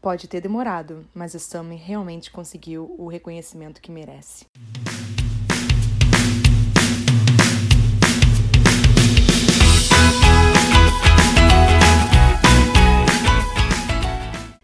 Pode ter demorado, mas a Sammy realmente conseguiu o reconhecimento que merece.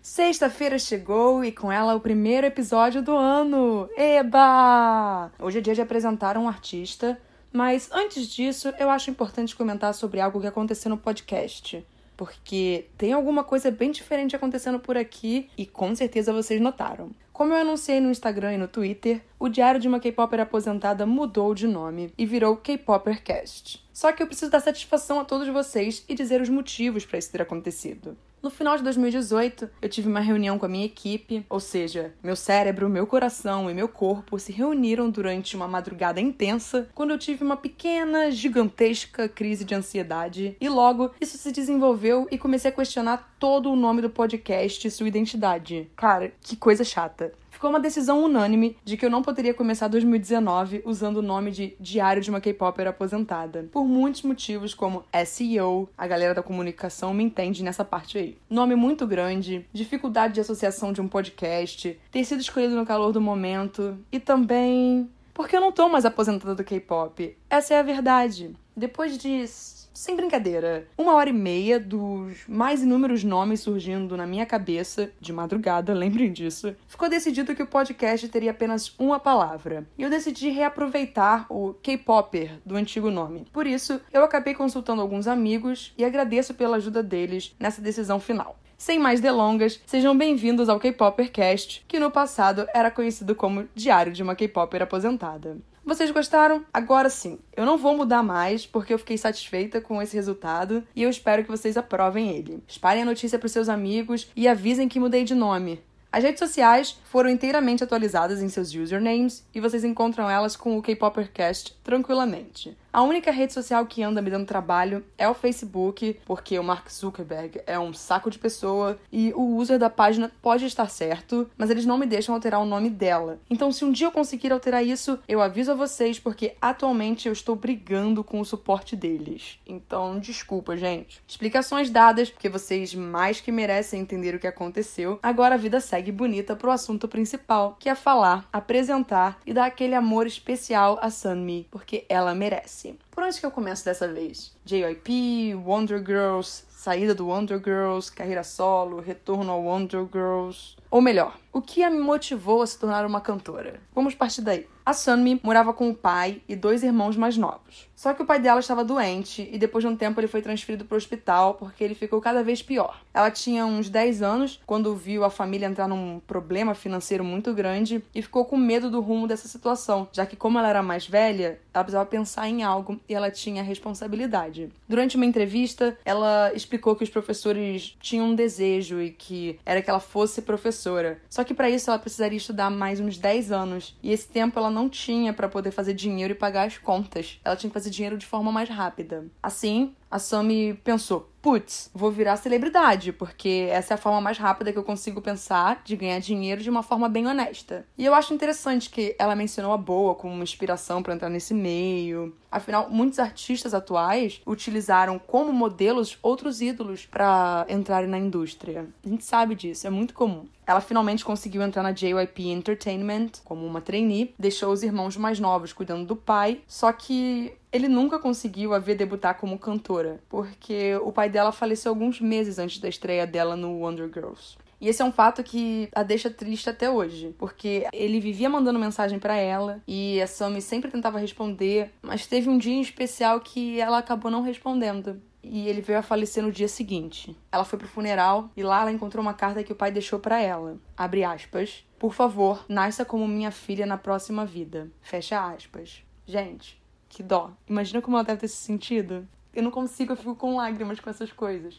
Sexta-feira chegou e com ela o primeiro episódio do ano. Eba! Hoje é dia de apresentar um artista, mas antes disso, eu acho importante comentar sobre algo que aconteceu no podcast porque tem alguma coisa bem diferente acontecendo por aqui e com certeza vocês notaram. Como eu anunciei no Instagram e no Twitter, o Diário de uma K-Popper Aposentada mudou de nome e virou K-Poppercast. Só que eu preciso dar satisfação a todos vocês e dizer os motivos para isso ter acontecido. No final de 2018, eu tive uma reunião com a minha equipe, ou seja, meu cérebro, meu coração e meu corpo se reuniram durante uma madrugada intensa quando eu tive uma pequena, gigantesca crise de ansiedade e logo isso se desenvolveu e comecei a questionar todo o nome do podcast e sua identidade. Cara, que coisa chata ficou uma decisão unânime de que eu não poderia começar 2019 usando o nome de Diário de uma K-Popper aposentada. Por muitos motivos, como SEO, a galera da comunicação me entende nessa parte aí. Nome muito grande, dificuldade de associação de um podcast, ter sido escolhido no calor do momento e também porque eu não tô mais aposentada do K-pop. Essa é a verdade. Depois disso sem brincadeira, uma hora e meia dos mais inúmeros nomes surgindo na minha cabeça, de madrugada, lembrem disso, ficou decidido que o podcast teria apenas uma palavra. E eu decidi reaproveitar o K-Popper do antigo nome. Por isso, eu acabei consultando alguns amigos e agradeço pela ajuda deles nessa decisão final. Sem mais delongas, sejam bem-vindos ao K-Poppercast, que no passado era conhecido como Diário de uma K-Popper Aposentada. Vocês gostaram? Agora sim. Eu não vou mudar mais porque eu fiquei satisfeita com esse resultado e eu espero que vocês aprovem ele. Espalhem a notícia para seus amigos e avisem que mudei de nome. As redes sociais foram inteiramente atualizadas em seus usernames e vocês encontram elas com o K-Poppercast tranquilamente. A única rede social que anda me dando trabalho é o Facebook, porque o Mark Zuckerberg é um saco de pessoa e o user da página pode estar certo, mas eles não me deixam alterar o nome dela. Então, se um dia eu conseguir alterar isso, eu aviso a vocês, porque atualmente eu estou brigando com o suporte deles. Então, desculpa, gente. Explicações dadas, porque vocês mais que merecem entender o que aconteceu. Agora a vida segue bonita pro assunto principal, que é falar, apresentar e dar aquele amor especial a Sunmi, porque ela merece. Por onde que eu começo dessa vez? JYP, Wonder Girls, saída do Wonder Girls, carreira solo, retorno ao Wonder Girls. Ou melhor, o que a motivou a se tornar uma cantora? Vamos partir daí. A Sunmi morava com o pai e dois irmãos mais novos. Só que o pai dela estava doente e depois de um tempo ele foi transferido para o hospital porque ele ficou cada vez pior. Ela tinha uns 10 anos quando viu a família entrar num problema financeiro muito grande e ficou com medo do rumo dessa situação, já que como ela era mais velha, ela precisava pensar em algo e ela tinha responsabilidade. Durante uma entrevista, ela explicou que os professores tinham um desejo e que era que ela fosse professora. Só que para isso ela precisaria estudar mais uns 10 anos e esse tempo ela não tinha para poder fazer dinheiro e pagar as contas. Ela tinha que fazer dinheiro de forma mais rápida. Assim, a Sammy pensou: putz, vou virar celebridade, porque essa é a forma mais rápida que eu consigo pensar de ganhar dinheiro de uma forma bem honesta. E eu acho interessante que ela mencionou a Boa como uma inspiração para entrar nesse meio. Afinal, muitos artistas atuais utilizaram como modelos outros ídolos para entrarem na indústria. A gente sabe disso, é muito comum. Ela finalmente conseguiu entrar na JYP Entertainment como uma trainee, deixou os irmãos mais novos cuidando do pai, só que ele nunca conseguiu a ver debutar como cantora, porque o pai dela faleceu alguns meses antes da estreia dela no Wonder Girls. E esse é um fato que a deixa triste até hoje, porque ele vivia mandando mensagem para ela e a Sammy sempre tentava responder, mas teve um dia em especial que ela acabou não respondendo. E ele veio a falecer no dia seguinte. Ela foi pro funeral e lá ela encontrou uma carta que o pai deixou para ela. Abre aspas. Por favor, nasça como minha filha na próxima vida. Fecha aspas. Gente, que dó. Imagina como ela deve ter se sentido. Eu não consigo, eu fico com lágrimas com essas coisas.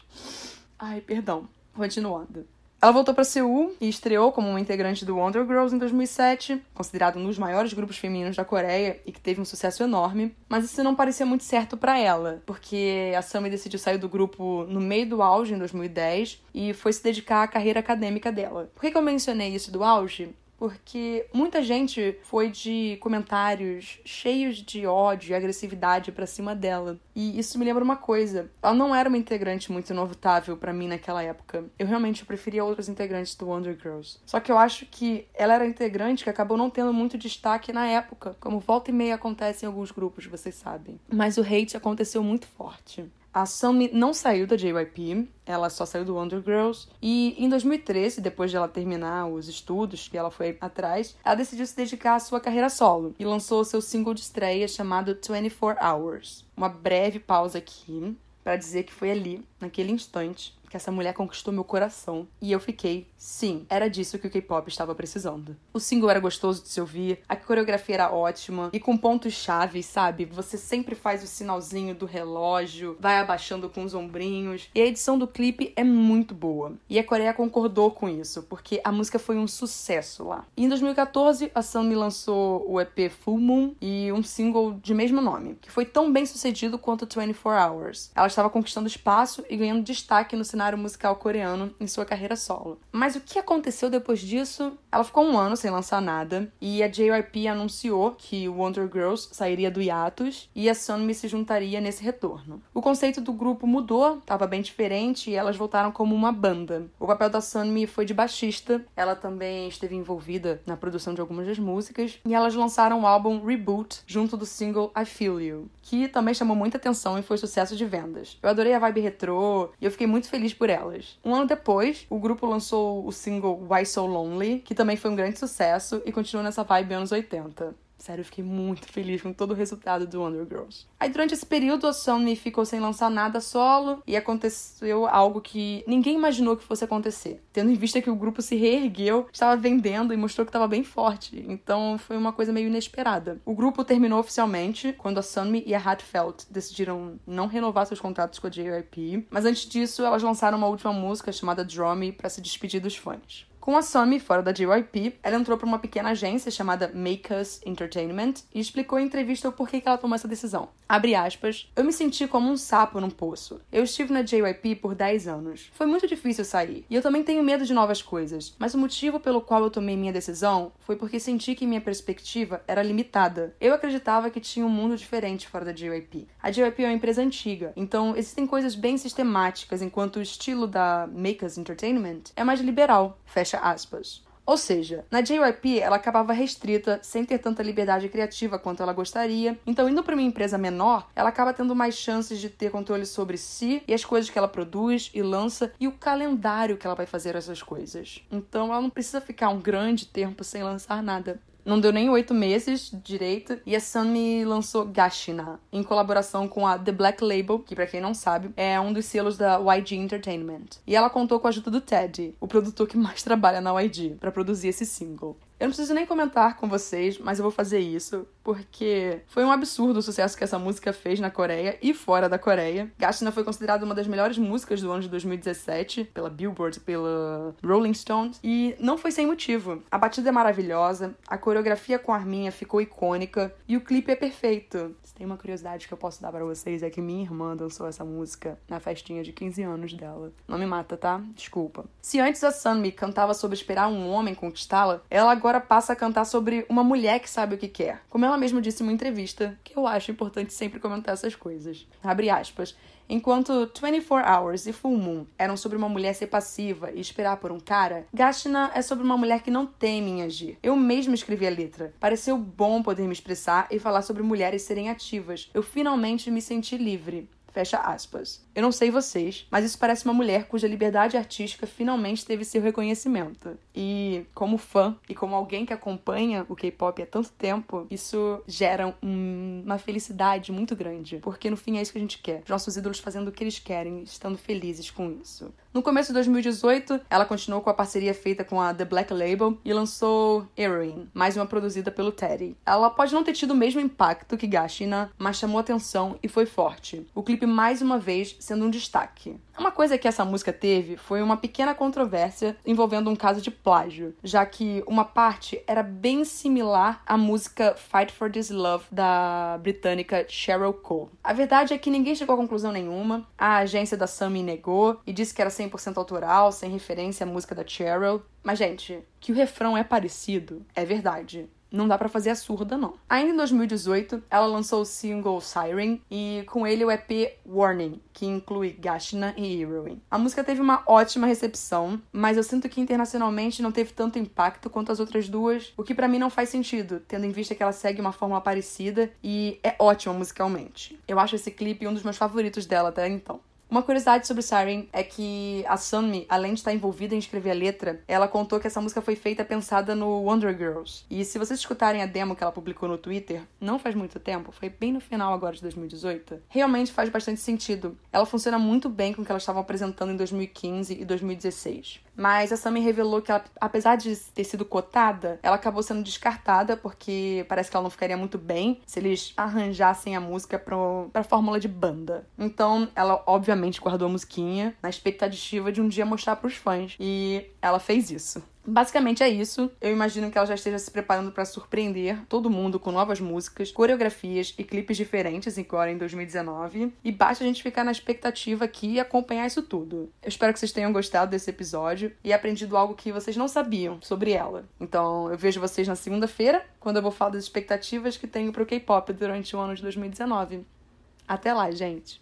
Ai, perdão. Continuando. Ela voltou para Seul e estreou como uma integrante do Wonder Girls em 2007, considerado um dos maiores grupos femininos da Coreia e que teve um sucesso enorme. Mas isso não parecia muito certo para ela, porque a Sammy decidiu sair do grupo no meio do auge em 2010 e foi se dedicar à carreira acadêmica dela. Por que, que eu mencionei isso do auge? Porque muita gente foi de comentários cheios de ódio e agressividade para cima dela. E isso me lembra uma coisa: ela não era uma integrante muito notável para mim naquela época. Eu realmente preferia outros integrantes do Wonder Girls. Só que eu acho que ela era integrante que acabou não tendo muito destaque na época, como volta e meia acontece em alguns grupos, vocês sabem. Mas o hate aconteceu muito forte. A Sunmi não saiu da JYP, ela só saiu do Wonder Girls. E em 2013, depois de ela terminar os estudos que ela foi atrás, ela decidiu se dedicar à sua carreira solo e lançou seu single de estreia chamado 24 Hours. Uma breve pausa aqui para dizer que foi ali, naquele instante, que essa mulher conquistou meu coração. E eu fiquei, sim, era disso que o K-pop estava precisando. O single era gostoso de se ouvir, a coreografia era ótima e com pontos chaves, sabe? Você sempre faz o sinalzinho do relógio, vai abaixando com os ombrinhos. E a edição do clipe é muito boa. E a Coreia concordou com isso, porque a música foi um sucesso lá. Em 2014, a Sunmi lançou o EP Full Moon e um single de mesmo nome, que foi tão bem sucedido quanto 24 Hours. Ela estava conquistando espaço e ganhando destaque no cenário musical coreano em sua carreira solo. Mas o que aconteceu depois disso? Ela ficou um ano sem lançar nada e a JYP anunciou que Wonder Girls sairia do hiatus e a Sunmi se juntaria nesse retorno. O conceito do grupo mudou, estava bem diferente e elas voltaram como uma banda. O papel da Sunmi foi de baixista, ela também esteve envolvida na produção de algumas das músicas e elas lançaram o álbum Reboot junto do single I Feel You, que também chamou muita atenção e foi sucesso de vendas. Eu adorei a vibe retrô e eu fiquei muito feliz por elas. Um ano depois, o grupo lançou o single Why So Lonely, que também foi um grande sucesso e continua nessa vibe anos 80. Sério, eu fiquei muito feliz com todo o resultado do Wonder Girls. Aí, durante esse período, a Sony ficou sem lançar nada solo e aconteceu algo que ninguém imaginou que fosse acontecer. Tendo em vista que o grupo se reergueu, estava vendendo e mostrou que estava bem forte. Então, foi uma coisa meio inesperada. O grupo terminou oficialmente quando a Sunmi e a Hatfelt decidiram não renovar seus contratos com a JYP. Mas antes disso, elas lançaram uma última música chamada Draw Me para se despedir dos fãs. Com a Somi fora da JYP, ela entrou para uma pequena agência chamada Make Us Entertainment e explicou em entrevista o porquê que ela tomou essa decisão. Abre aspas, eu me senti como um sapo num poço. Eu estive na JYP por 10 anos. Foi muito difícil sair, e eu também tenho medo de novas coisas, mas o motivo pelo qual eu tomei minha decisão foi porque senti que minha perspectiva era limitada. Eu acreditava que tinha um mundo diferente fora da JYP. A JYP é uma empresa antiga, então existem coisas bem sistemáticas, enquanto o estilo da Make Us Entertainment é mais liberal. Fecha aspas. Ou seja, na JYP ela acabava restrita, sem ter tanta liberdade criativa quanto ela gostaria. Então, indo para uma empresa menor, ela acaba tendo mais chances de ter controle sobre si e as coisas que ela produz e lança e o calendário que ela vai fazer essas coisas. Então, ela não precisa ficar um grande tempo sem lançar nada. Não deu nem oito meses direito e a Sunmi lançou Gashina, em colaboração com a The Black Label, que para quem não sabe é um dos selos da YG Entertainment. E ela contou com a ajuda do Ted, o produtor que mais trabalha na YG, para produzir esse single. Eu não preciso nem comentar com vocês, mas eu vou fazer isso porque foi um absurdo o sucesso que essa música fez na Coreia e fora da Coreia. Gashina foi considerada uma das melhores músicas do ano de 2017 pela Billboard, pela Rolling Stones e não foi sem motivo. A batida é maravilhosa, a coreografia com a Arminha ficou icônica e o clipe é perfeito. Se tem uma curiosidade que eu posso dar para vocês é que minha irmã dançou essa música na festinha de 15 anos dela. Não me mata, tá? Desculpa. Se antes a Sunmi cantava sobre esperar um homem conquistá-la, ela agora passa a cantar sobre uma mulher que sabe o que quer. Como ela mesma disse em uma entrevista, que eu acho importante sempre comentar essas coisas. Abre aspas. Enquanto 24 Hours e Full Moon eram sobre uma mulher ser passiva e esperar por um cara, Gashina é sobre uma mulher que não teme em agir. Eu mesma escrevi a letra. Pareceu bom poder me expressar e falar sobre mulheres serem ativas. Eu finalmente me senti livre. Fecha aspas. Eu não sei vocês, mas isso parece uma mulher cuja liberdade artística finalmente teve seu reconhecimento. E como fã e como alguém que acompanha o K-pop há tanto tempo, isso gera um, uma felicidade muito grande, porque no fim é isso que a gente quer. Os nossos ídolos fazendo o que eles querem, estando felizes com isso. No começo de 2018, ela continuou com a parceria feita com a The Black Label e lançou Heroine, mais uma produzida pelo Teddy. Ela pode não ter tido o mesmo impacto que Gashina, mas chamou atenção e foi forte. O clipe mais uma vez sendo um destaque. Uma coisa que essa música teve foi uma pequena controvérsia envolvendo um caso de plágio, já que uma parte era bem similar à música Fight for This Love da britânica Cheryl Cole. A verdade é que ninguém chegou a conclusão nenhuma, a agência da Sammy negou e disse que era 100% autoral, sem referência à música da Cheryl. Mas, gente, que o refrão é parecido é verdade não dá para fazer a surda, não. Ainda em 2018, ela lançou o single Siren e com ele o EP Warning, que inclui Gashina e Heroine. A música teve uma ótima recepção, mas eu sinto que internacionalmente não teve tanto impacto quanto as outras duas, o que para mim não faz sentido, tendo em vista que ela segue uma fórmula parecida e é ótima musicalmente. Eu acho esse clipe um dos meus favoritos dela até então. Uma curiosidade sobre Siren é que a Sunmi, além de estar envolvida em escrever a letra, ela contou que essa música foi feita pensada no Wonder Girls. E se vocês escutarem a demo que ela publicou no Twitter, não faz muito tempo, foi bem no final agora de 2018, realmente faz bastante sentido. Ela funciona muito bem com o que elas estavam apresentando em 2015 e 2016. Mas a Sammy revelou que ela, apesar de ter sido cotada, ela acabou sendo descartada porque parece que ela não ficaria muito bem se eles arranjassem a música pro, pra fórmula de banda. Então, ela obviamente guardou a musiquinha na expectativa de um dia mostrar pros fãs. E ela fez isso. Basicamente é isso. Eu imagino que ela já esteja se preparando para surpreender todo mundo com novas músicas, coreografias e clipes diferentes agora em 2019. E basta a gente ficar na expectativa aqui e acompanhar isso tudo. Eu espero que vocês tenham gostado desse episódio e aprendido algo que vocês não sabiam sobre ela. Então eu vejo vocês na segunda-feira, quando eu vou falar das expectativas que tenho pro K-pop durante o ano de 2019. Até lá, gente!